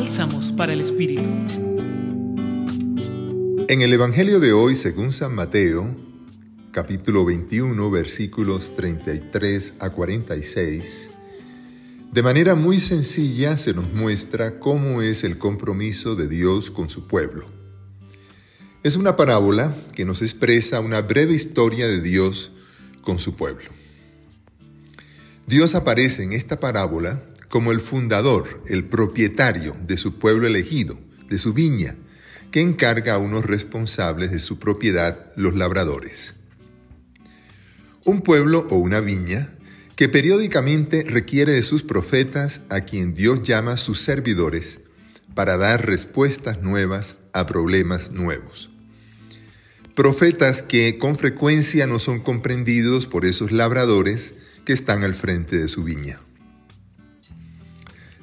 Bálsamos para el Espíritu. En el Evangelio de hoy, según San Mateo, capítulo 21, versículos 33 a 46, de manera muy sencilla se nos muestra cómo es el compromiso de Dios con su pueblo. Es una parábola que nos expresa una breve historia de Dios con su pueblo. Dios aparece en esta parábola como el fundador, el propietario de su pueblo elegido, de su viña, que encarga a unos responsables de su propiedad, los labradores. Un pueblo o una viña que periódicamente requiere de sus profetas a quien Dios llama sus servidores para dar respuestas nuevas a problemas nuevos. Profetas que con frecuencia no son comprendidos por esos labradores que están al frente de su viña.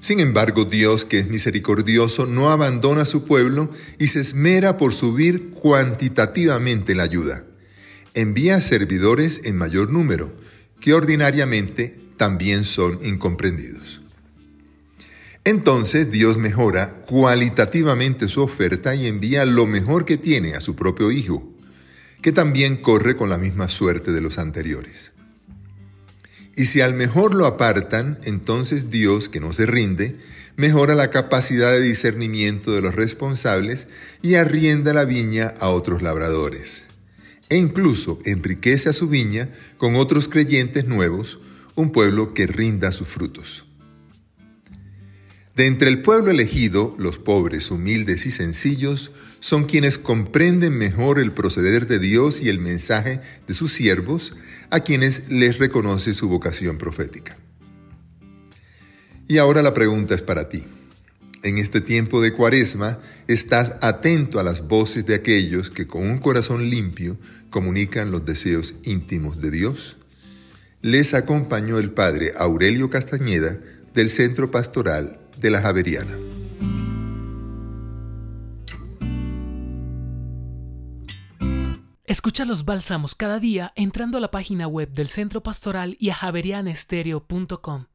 Sin embargo, Dios, que es misericordioso, no abandona a su pueblo y se esmera por subir cuantitativamente la ayuda. Envía servidores en mayor número, que ordinariamente también son incomprendidos. Entonces Dios mejora cualitativamente su oferta y envía lo mejor que tiene a su propio Hijo, que también corre con la misma suerte de los anteriores. Y si al mejor lo apartan, entonces Dios, que no se rinde, mejora la capacidad de discernimiento de los responsables y arrienda la viña a otros labradores. E incluso enriquece a su viña con otros creyentes nuevos, un pueblo que rinda sus frutos. De entre el pueblo elegido, los pobres, humildes y sencillos son quienes comprenden mejor el proceder de Dios y el mensaje de sus siervos, a quienes les reconoce su vocación profética. Y ahora la pregunta es para ti. En este tiempo de cuaresma, ¿estás atento a las voces de aquellos que con un corazón limpio comunican los deseos íntimos de Dios? Les acompañó el padre Aurelio Castañeda del Centro Pastoral de la Javeriana. Escucha los bálsamos cada día entrando a la página web del Centro Pastoral y a javerianestereo.com.